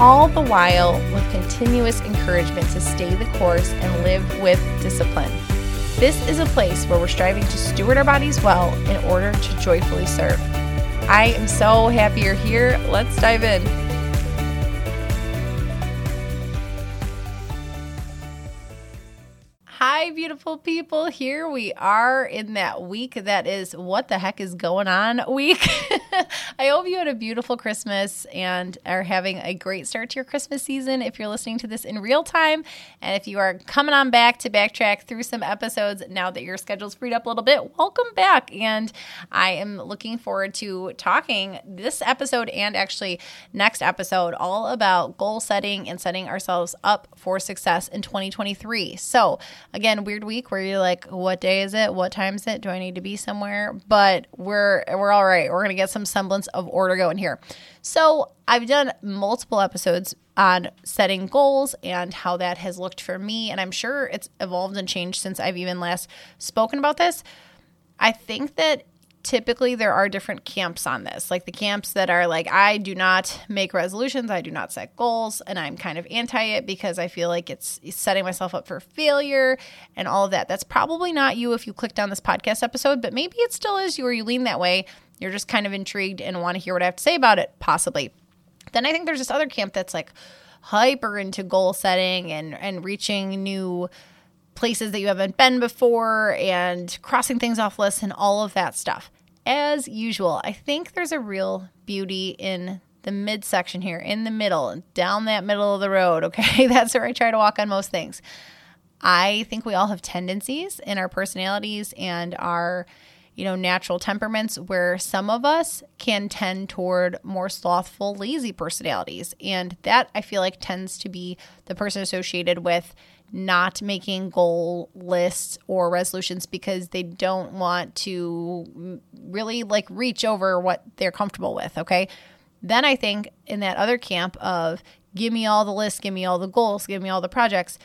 all the while with continuous encouragement to stay the course and live with discipline. This is a place where we're striving to steward our bodies well in order to joyfully serve. I am so happy you're here. Let's dive in. Hi, beautiful people. Here we are in that week that is what the heck is going on week. I hope you had a beautiful Christmas and are having a great start to your Christmas season if you're listening to this in real time. And if you are coming on back to backtrack through some episodes now that your schedule's freed up a little bit, welcome back. And I am looking forward to talking this episode and actually next episode all about goal setting and setting ourselves up for success in 2023. So, again, weird week where you're like, what day is it? What time is it? Do I need to be somewhere? But we're we're all right. We're gonna get some semblance of order going here. So I've done multiple episodes on setting goals and how that has looked for me, and I'm sure it's evolved and changed since I've even last spoken about this. I think that typically there are different camps on this like the camps that are like i do not make resolutions i do not set goals and i'm kind of anti it because i feel like it's setting myself up for failure and all of that that's probably not you if you clicked on this podcast episode but maybe it still is you or you lean that way you're just kind of intrigued and want to hear what i have to say about it possibly then i think there's this other camp that's like hyper into goal setting and and reaching new places that you haven't been before and crossing things off lists and all of that stuff. As usual, I think there's a real beauty in the midsection here, in the middle, down that middle of the road. Okay. That's where I try to walk on most things. I think we all have tendencies in our personalities and our you know, natural temperaments where some of us can tend toward more slothful, lazy personalities. And that I feel like tends to be the person associated with not making goal lists or resolutions because they don't want to really like reach over what they're comfortable with. Okay. Then I think in that other camp of give me all the lists, give me all the goals, give me all the projects,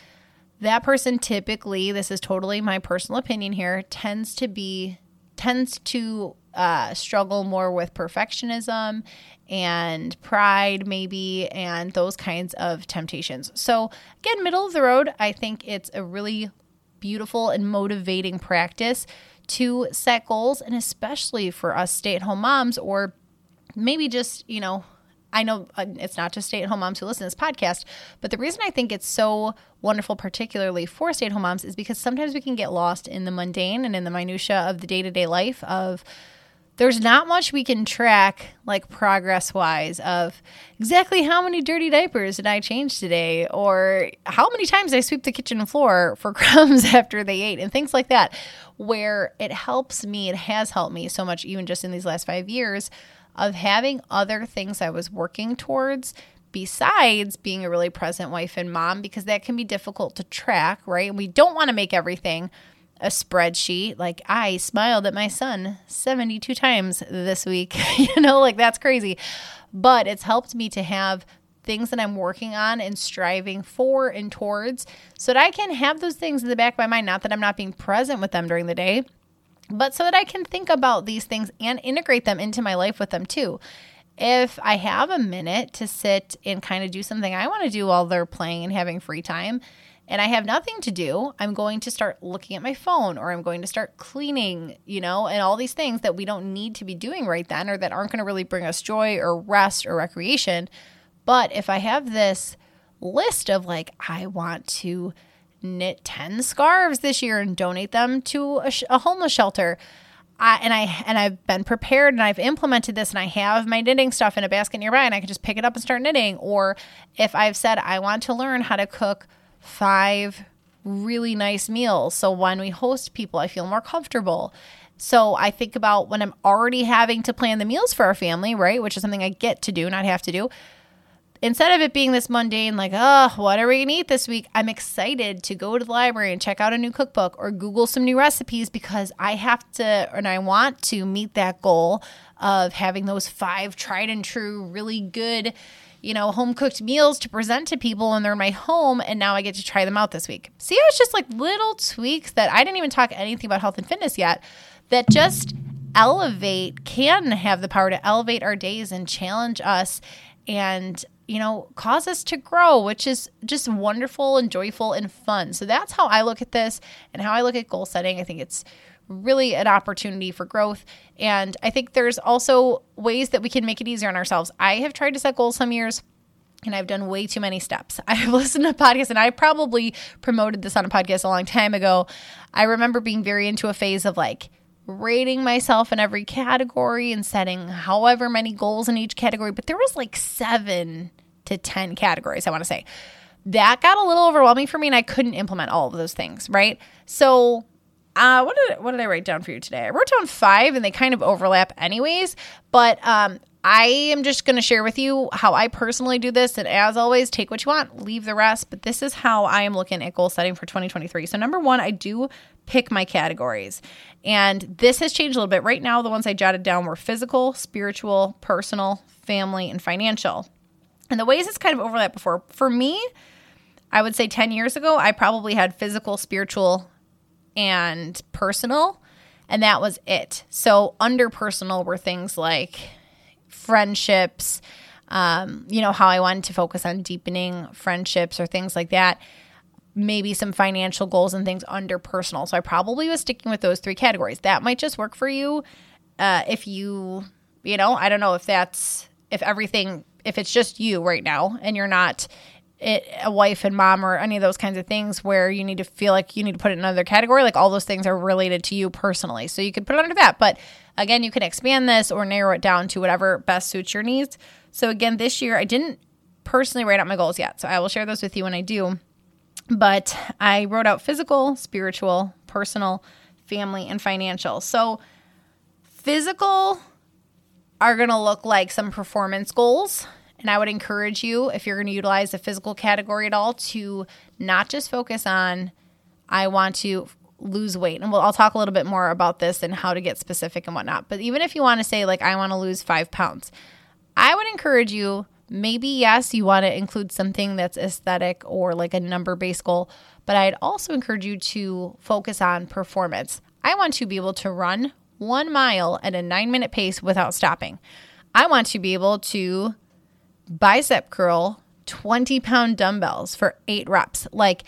that person typically, this is totally my personal opinion here, tends to be, tends to uh, struggle more with perfectionism and pride, maybe, and those kinds of temptations. So, again, middle of the road, I think it's a really beautiful and motivating practice to set goals, and especially for us stay at home moms, or maybe just, you know, I know uh, it's not just stay at home moms who listen to this podcast, but the reason I think it's so wonderful, particularly for stay at home moms, is because sometimes we can get lost in the mundane and in the minutia of the day to day life of there's not much we can track like progress wise of exactly how many dirty diapers did I change today or how many times I sweep the kitchen floor for crumbs after they ate and things like that where it helps me it has helped me so much even just in these last 5 years of having other things I was working towards besides being a really present wife and mom because that can be difficult to track right And we don't want to make everything a spreadsheet. Like I smiled at my son 72 times this week. you know, like that's crazy. But it's helped me to have things that I'm working on and striving for and towards so that I can have those things in the back of my mind. Not that I'm not being present with them during the day, but so that I can think about these things and integrate them into my life with them too. If I have a minute to sit and kind of do something I want to do while they're playing and having free time, and I have nothing to do, I'm going to start looking at my phone or I'm going to start cleaning, you know, and all these things that we don't need to be doing right then or that aren't going to really bring us joy or rest or recreation. But if I have this list of like, I want to knit 10 scarves this year and donate them to a, sh- a homeless shelter. I, and I and I've been prepared and I've implemented this and I have my knitting stuff in a basket nearby and I can just pick it up and start knitting. Or if I've said I want to learn how to cook five really nice meals, so when we host people, I feel more comfortable. So I think about when I'm already having to plan the meals for our family, right, which is something I get to do, not have to do instead of it being this mundane, like, oh, what are we going to eat this week? I'm excited to go to the library and check out a new cookbook or Google some new recipes because I have to and I want to meet that goal of having those five tried and true, really good, you know, home cooked meals to present to people when they're in my home. And now I get to try them out this week. See, it's just like little tweaks that I didn't even talk anything about health and fitness yet that just elevate, can have the power to elevate our days and challenge us and you know, cause us to grow, which is just wonderful and joyful and fun. So that's how I look at this and how I look at goal setting. I think it's really an opportunity for growth. And I think there's also ways that we can make it easier on ourselves. I have tried to set goals some years and I've done way too many steps. I've listened to podcasts and I probably promoted this on a podcast a long time ago. I remember being very into a phase of like, rating myself in every category and setting however many goals in each category, but there was like 7 to 10 categories, I want to say. That got a little overwhelming for me and I couldn't implement all of those things, right? So, uh, what did what did I write down for you today? I wrote down five, and they kind of overlap, anyways. But um, I am just going to share with you how I personally do this. And as always, take what you want, leave the rest. But this is how I am looking at goal setting for 2023. So, number one, I do pick my categories. And this has changed a little bit. Right now, the ones I jotted down were physical, spiritual, personal, family, and financial. And the ways it's kind of overlapped before, for me, I would say 10 years ago, I probably had physical, spiritual, and personal, and that was it. So, under personal were things like friendships, um, you know, how I wanted to focus on deepening friendships or things like that maybe some financial goals and things under personal. So I probably was sticking with those three categories. That might just work for you. Uh, if you, you know, I don't know if that's, if everything, if it's just you right now and you're not it, a wife and mom or any of those kinds of things where you need to feel like you need to put it in another category, like all those things are related to you personally. So you could put it under that. But again, you can expand this or narrow it down to whatever best suits your needs. So again, this year I didn't personally write out my goals yet. So I will share those with you when I do. But I wrote out physical, spiritual, personal, family, and financial. So, physical are going to look like some performance goals. And I would encourage you, if you're going to utilize the physical category at all, to not just focus on, I want to lose weight. And we'll, I'll talk a little bit more about this and how to get specific and whatnot. But even if you want to say, like, I want to lose five pounds, I would encourage you maybe yes, you want to include something that's aesthetic or like a number based goal, but I'd also encourage you to focus on performance. I want to be able to run one mile at a nine minute pace without stopping. I want to be able to bicep curl 20 pound dumbbells for eight reps. Like,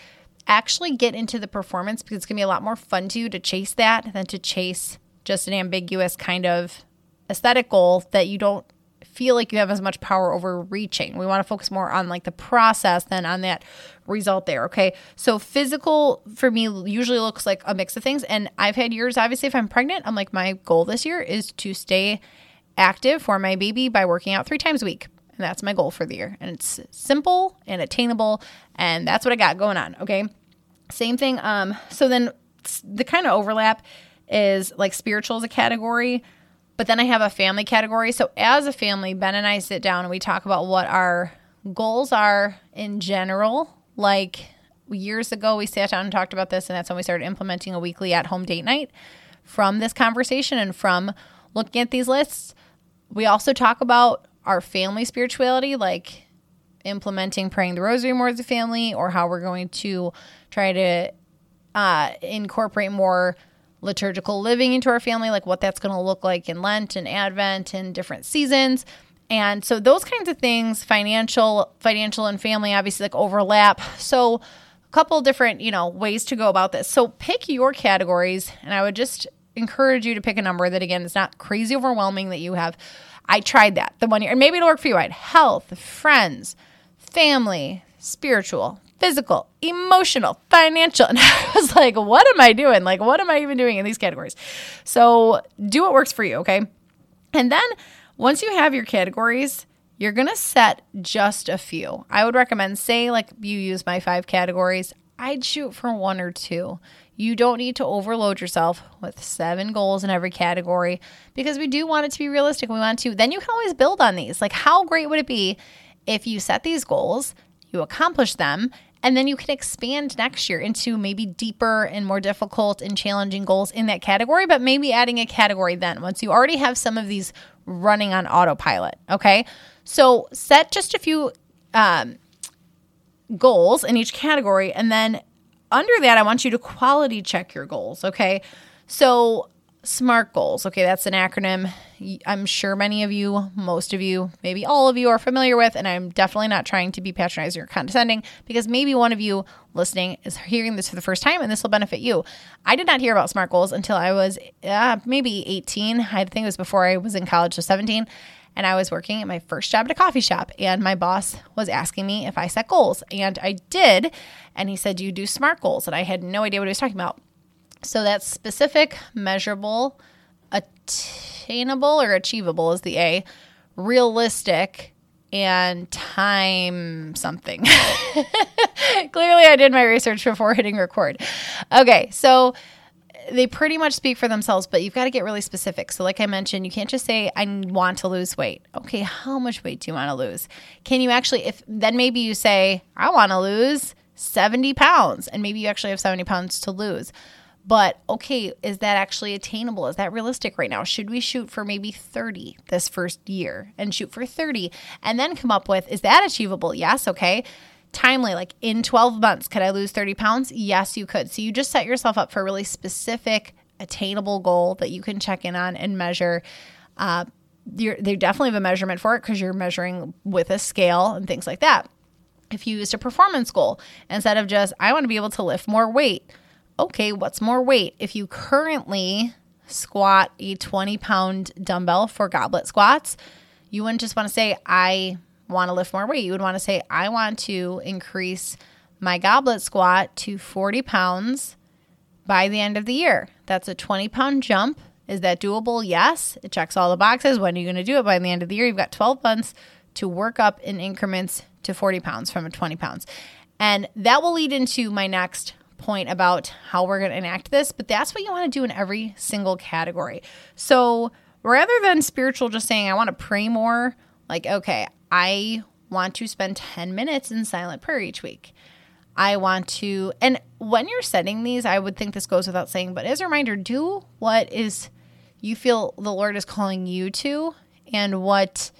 actually get into the performance because it's going to be a lot more fun to you to chase that than to chase just an ambiguous kind of aesthetic goal that you don't feel like you have as much power over reaching. We want to focus more on like the process than on that result there. Okay. So physical for me usually looks like a mix of things. And I've had years, obviously, if I'm pregnant, I'm like, my goal this year is to stay active for my baby by working out three times a week. And that's my goal for the year. And it's simple and attainable. And that's what I got going on. Okay. Same thing. Um, so then the kind of overlap is like spiritual as a category. But then I have a family category. So as a family, Ben and I sit down and we talk about what our goals are in general. Like years ago, we sat down and talked about this, and that's when we started implementing a weekly at home date night from this conversation and from looking at these lists. We also talk about our family spirituality, like implementing praying the rosary more as a family or how we're going to try to uh, incorporate more liturgical living into our family, like what that's going to look like in Lent and Advent and different seasons. And so those kinds of things, financial, financial and family obviously like overlap. So a couple different, you know, ways to go about this. So pick your categories and I would just encourage you to pick a number that again is not crazy overwhelming that you have. I tried that the one year, and maybe it'll work for you. Had health, friends, family, spiritual, physical, emotional, financial. And I was like, what am I doing? Like, what am I even doing in these categories? So do what works for you, okay? And then once you have your categories, you're going to set just a few. I would recommend, say, like you use my five categories, I'd shoot for one or two. You don't need to overload yourself with seven goals in every category because we do want it to be realistic. We want to, then you can always build on these. Like, how great would it be if you set these goals, you accomplish them, and then you can expand next year into maybe deeper and more difficult and challenging goals in that category, but maybe adding a category then once you already have some of these running on autopilot. Okay. So set just a few um, goals in each category. And then under that, I want you to quality check your goals. Okay. So SMART goals. Okay, that's an acronym I'm sure many of you, most of you, maybe all of you are familiar with, and I'm definitely not trying to be patronizing or condescending because maybe one of you listening is hearing this for the first time and this will benefit you. I did not hear about SMART goals until I was uh, maybe 18. I think it was before I was in college, so 17. And I was working at my first job at a coffee shop, and my boss was asking me if I set goals. And I did. And he said, Do you do SMART goals? And I had no idea what he was talking about. So that's specific, measurable, attainable or achievable is the A, realistic, and time something. Clearly, I did my research before hitting record. Okay, so they pretty much speak for themselves, but you've got to get really specific. So, like I mentioned, you can't just say, I want to lose weight. Okay, how much weight do you want to lose? Can you actually, if then maybe you say, I want to lose 70 pounds, and maybe you actually have 70 pounds to lose. But okay, is that actually attainable? Is that realistic right now? Should we shoot for maybe 30 this first year and shoot for 30 and then come up with, is that achievable? Yes. Okay. Timely, like in 12 months, could I lose 30 pounds? Yes, you could. So you just set yourself up for a really specific, attainable goal that you can check in on and measure. Uh, they definitely have a measurement for it because you're measuring with a scale and things like that. If you used a performance goal instead of just, I want to be able to lift more weight okay, what's more weight? If you currently squat a 20 pound dumbbell for goblet squats, you wouldn't just want to say, I want to lift more weight. You would want to say, I want to increase my goblet squat to 40 pounds by the end of the year. That's a 20 pound jump. Is that doable? Yes. It checks all the boxes. When are you going to do it by the end of the year? You've got 12 months to work up in increments to 40 pounds from a 20 pounds. And that will lead into my next point about how we're going to enact this, but that's what you want to do in every single category. So rather than spiritual just saying, I want to pray more, like, okay, I want to spend 10 minutes in silent prayer each week. I want to, and when you're setting these, I would think this goes without saying, but as a reminder, do what is you feel the Lord is calling you to and what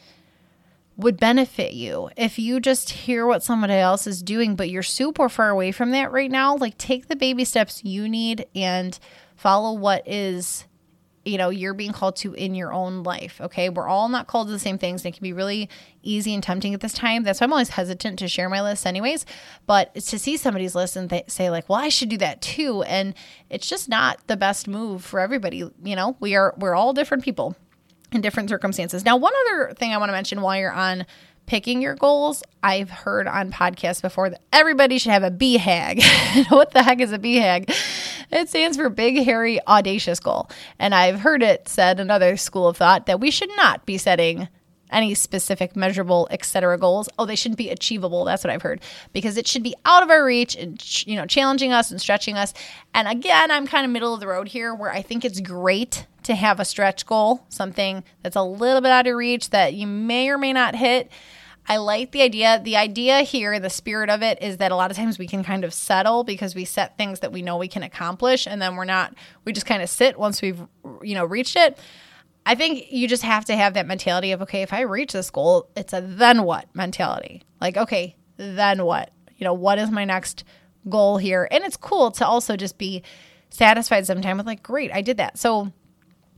would benefit you. If you just hear what somebody else is doing, but you're super far away from that right now, like take the baby steps you need and follow what is you know you're being called to in your own life okay? We're all not called to the same things. And it can be really easy and tempting at this time. That's why i'm always hesitant to share my list anyways but to see somebody's list and th- say like well i should do that too and it's just not the best move for everybody you know? We are we're all different people in different circumstances. Now, one other thing I want to mention while you're on picking your goals, I've heard on podcasts before that everybody should have a BHAG. what the heck is a BHAG? It stands for Big, Hairy, Audacious Goal. And I've heard it said, another school of thought, that we should not be setting any specific measurable etc goals oh they shouldn't be achievable. That's what i've heard. Because it should be out of our reach and you know challenging us and stretching us. And again i'm kind of middle of the road here where i think it's great to have a stretch goal something that's a little bit out of reach that you may or may not hit. I like the idea. The idea here, the spirit of it is that a lot of times we can kind of settle because we set things that we know we can accomplish. And then we're not we just kind of sit once we've you know reached it. I think you just have to have that mentality of, okay, if I reach this goal, it's a then what mentality. Like, okay, then what? You know, what is my next goal here? And it's cool to also just be satisfied sometime with like, great, I did that. So,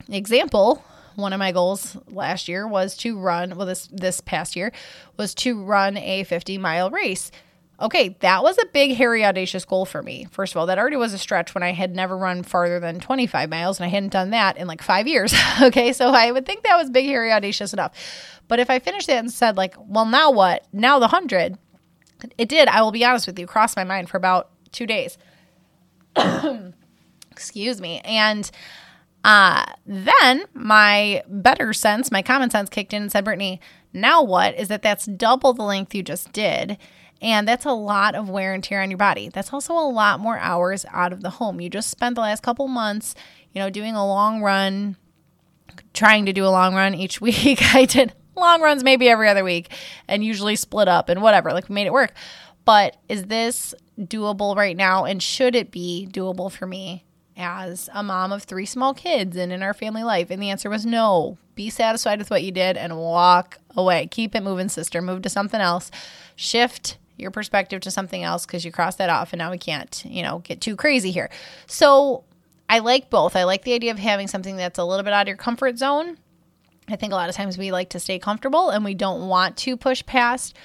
example, one of my goals last year was to run, well, this this past year was to run a 50 mile race. Okay, that was a big, hairy, audacious goal for me. First of all, that already was a stretch when I had never run farther than 25 miles and I hadn't done that in like five years. okay, so I would think that was big, hairy, audacious enough. But if I finished that and said, like, well, now what? Now the 100, it did, I will be honest with you, cross my mind for about two days. Excuse me. And uh, then my better sense, my common sense kicked in and said, Brittany, now what is that that's double the length you just did. And that's a lot of wear and tear on your body. That's also a lot more hours out of the home. You just spent the last couple months, you know, doing a long run, trying to do a long run each week. I did long runs maybe every other week and usually split up and whatever. Like made it work. But is this doable right now? And should it be doable for me as a mom of three small kids and in our family life? And the answer was no. Be satisfied with what you did and walk away. Keep it moving, sister. Move to something else. Shift your perspective to something else because you crossed that off and now we can't, you know, get too crazy here. So I like both. I like the idea of having something that's a little bit out of your comfort zone. I think a lot of times we like to stay comfortable and we don't want to push past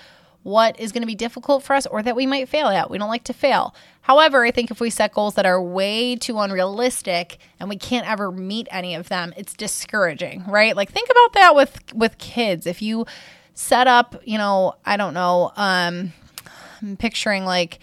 what is going to be difficult for us or that we might fail at. We don't like to fail. However, I think if we set goals that are way too unrealistic and we can't ever meet any of them, it's discouraging, right? Like think about that with with kids. If you set up, you know, I don't know, um I'm picturing like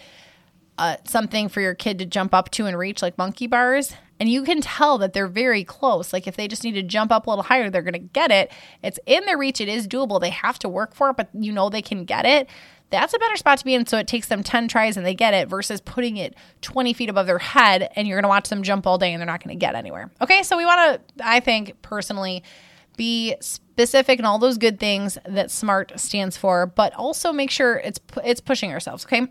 uh, something for your kid to jump up to and reach, like monkey bars. And you can tell that they're very close. Like if they just need to jump up a little higher, they're going to get it. It's in their reach. It is doable. They have to work for it, but you know they can get it. That's a better spot to be in. So it takes them 10 tries and they get it versus putting it 20 feet above their head and you're going to watch them jump all day and they're not going to get anywhere. Okay. So we want to, I think personally, be specific and all those good things that SMART stands for, but also make sure it's it's pushing ourselves. Okay.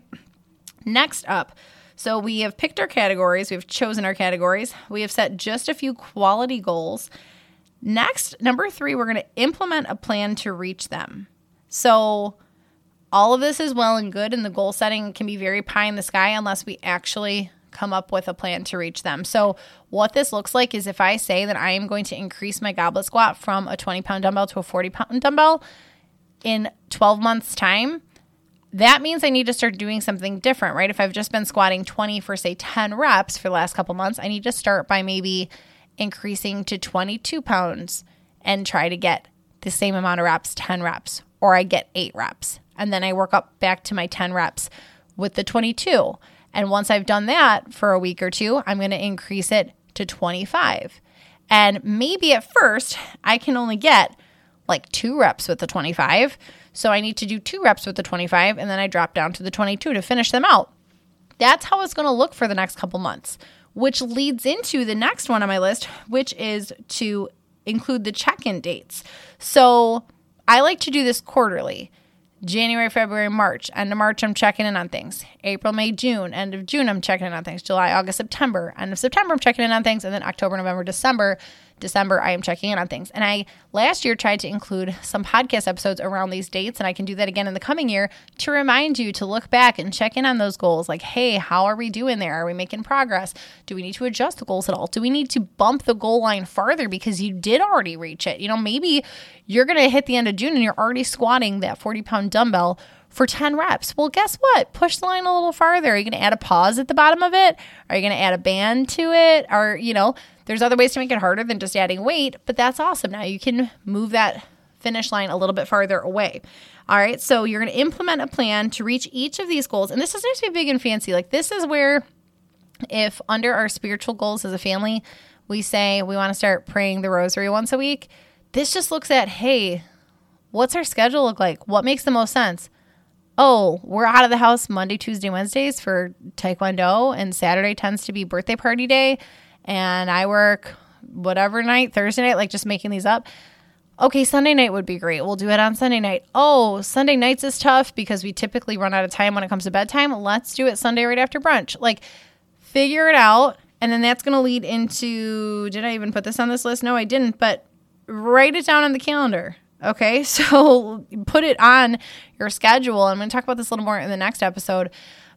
Next up, so we have picked our categories, we've chosen our categories, we have set just a few quality goals. Next, number three, we're going to implement a plan to reach them. So all of this is well and good, and the goal setting can be very pie in the sky unless we actually come up with a plan to reach them. So, what this looks like is if I say that I am going to increase my goblet squat from a 20 pound dumbbell to a 40 pound dumbbell in 12 months' time, that means I need to start doing something different, right? If I've just been squatting 20 for, say, 10 reps for the last couple months, I need to start by maybe increasing to 22 pounds and try to get the same amount of reps, 10 reps, or I get eight reps. And then I work up back to my 10 reps with the 22. And once I've done that for a week or two, I'm going to increase it to 25. And maybe at first, I can only get like two reps with the 25. So I need to do two reps with the 25 and then I drop down to the 22 to finish them out. That's how it's going to look for the next couple months, which leads into the next one on my list, which is to include the check in dates. So I like to do this quarterly. January, February, March. End of March, I'm checking in on things. April, May, June. End of June, I'm checking in on things. July, August, September. End of September, I'm checking in on things. And then October, November, December. December, I am checking in on things. And I last year tried to include some podcast episodes around these dates, and I can do that again in the coming year to remind you to look back and check in on those goals. Like, hey, how are we doing there? Are we making progress? Do we need to adjust the goals at all? Do we need to bump the goal line farther because you did already reach it? You know, maybe you're going to hit the end of June and you're already squatting that 40 pound dumbbell for 10 reps. Well, guess what? Push the line a little farther. Are you going to add a pause at the bottom of it? Are you going to add a band to it? Or, you know, there's other ways to make it harder than just adding weight, but that's awesome. Now you can move that finish line a little bit farther away. All right, so you're going to implement a plan to reach each of these goals. And this doesn't have to be big and fancy. Like, this is where, if under our spiritual goals as a family, we say we want to start praying the rosary once a week, this just looks at, hey, what's our schedule look like? What makes the most sense? Oh, we're out of the house Monday, Tuesday, Wednesdays for Taekwondo, and Saturday tends to be birthday party day and I work whatever night, Thursday night, like just making these up. Okay, Sunday night would be great. We'll do it on Sunday night. Oh, Sunday nights is tough because we typically run out of time when it comes to bedtime. Let's do it Sunday right after brunch. Like, figure it out. And then that's going to lead into did I even put this on this list? No, I didn't, but write it down on the calendar. Okay, so put it on your schedule. I'm going to talk about this a little more in the next episode,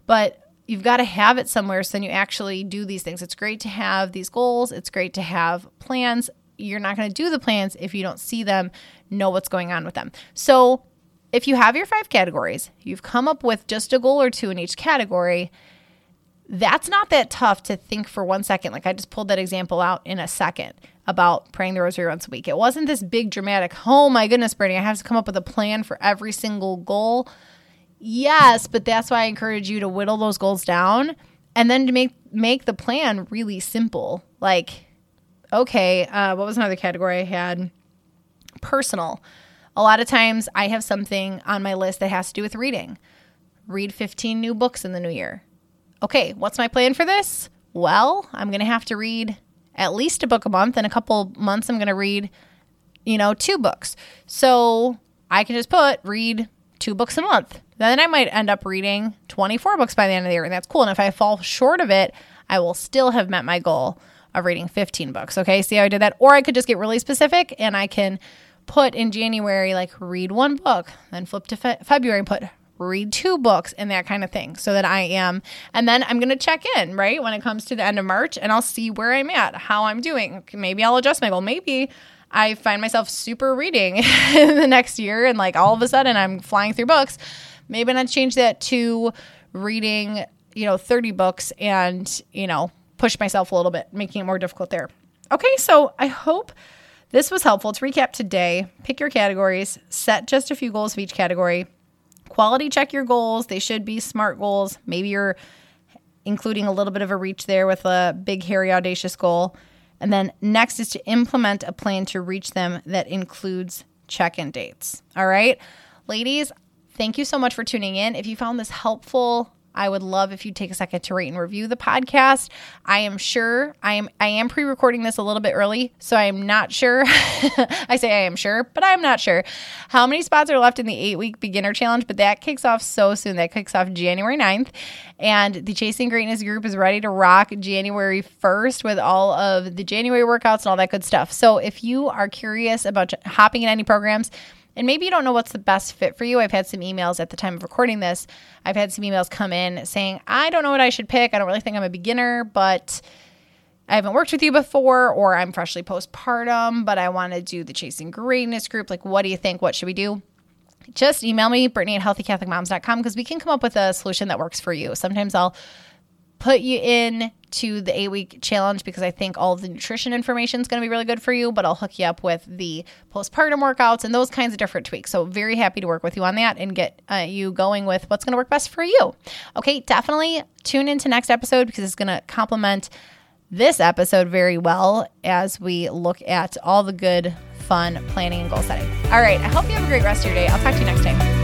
but you've got to have it somewhere so then you actually do these things. It's great to have these goals, it's great to have plans. You're not going to do the plans if you don't see them, know what's going on with them. So, if you have your five categories, you've come up with just a goal or two in each category, that's not that tough to think for one second. Like I just pulled that example out in a second about praying the rosary once a week. It wasn't this big dramatic, oh my goodness, Brittany, I have to come up with a plan for every single goal. Yes, but that's why I encourage you to whittle those goals down and then to make make the plan really simple. Like, okay, uh, what was another category I had? Personal. A lot of times I have something on my list that has to do with reading. Read 15 new books in the new year okay, what's my plan for this? Well, I'm going to have to read at least a book a month. In a couple months, I'm going to read, you know, two books. So I can just put read two books a month. Then I might end up reading 24 books by the end of the year, and that's cool. And if I fall short of it, I will still have met my goal of reading 15 books. Okay, see how I did that? Or I could just get really specific and I can put in January, like, read one book, then flip to fe- February and put read two books and that kind of thing so that I am and then I'm going to check in, right? When it comes to the end of March and I'll see where I'm at, how I'm doing. Maybe I'll adjust my goal. Maybe I find myself super reading in the next year and like all of a sudden I'm flying through books. Maybe I'd change that to reading, you know, 30 books and, you know, push myself a little bit, making it more difficult there. Okay, so I hope this was helpful. To recap today, pick your categories, set just a few goals of each category, quality check your goals. They should be smart goals. Maybe you're including a little bit of a reach there with a big, hairy, audacious goal. And then next is to implement a plan to reach them that includes check in dates. All right. Ladies, thank you so much for tuning in. If you found this helpful, I would love if you take a second to rate and review the podcast. I am sure I am I am pre-recording this a little bit early, so I am not sure. I say I am sure, but I'm not sure how many spots are left in the 8-week beginner challenge, but that kicks off so soon. That kicks off January 9th, and the Chasing Greatness group is ready to rock January 1st with all of the January workouts and all that good stuff. So if you are curious about hopping in any programs, and maybe you don't know what's the best fit for you. I've had some emails at the time of recording this. I've had some emails come in saying, I don't know what I should pick. I don't really think I'm a beginner, but I haven't worked with you before, or I'm freshly postpartum, but I want to do the Chasing Greatness group. Like, what do you think? What should we do? Just email me, Brittany at healthycatholicmoms.com, because we can come up with a solution that works for you. Sometimes I'll put you in to the eight week challenge because I think all the nutrition information is going to be really good for you, but I'll hook you up with the postpartum workouts and those kinds of different tweaks. So, very happy to work with you on that and get uh, you going with what's going to work best for you. Okay, definitely tune into next episode because it's going to complement this episode very well as we look at all the good, fun planning and goal setting. All right, I hope you have a great rest of your day. I'll talk to you next time.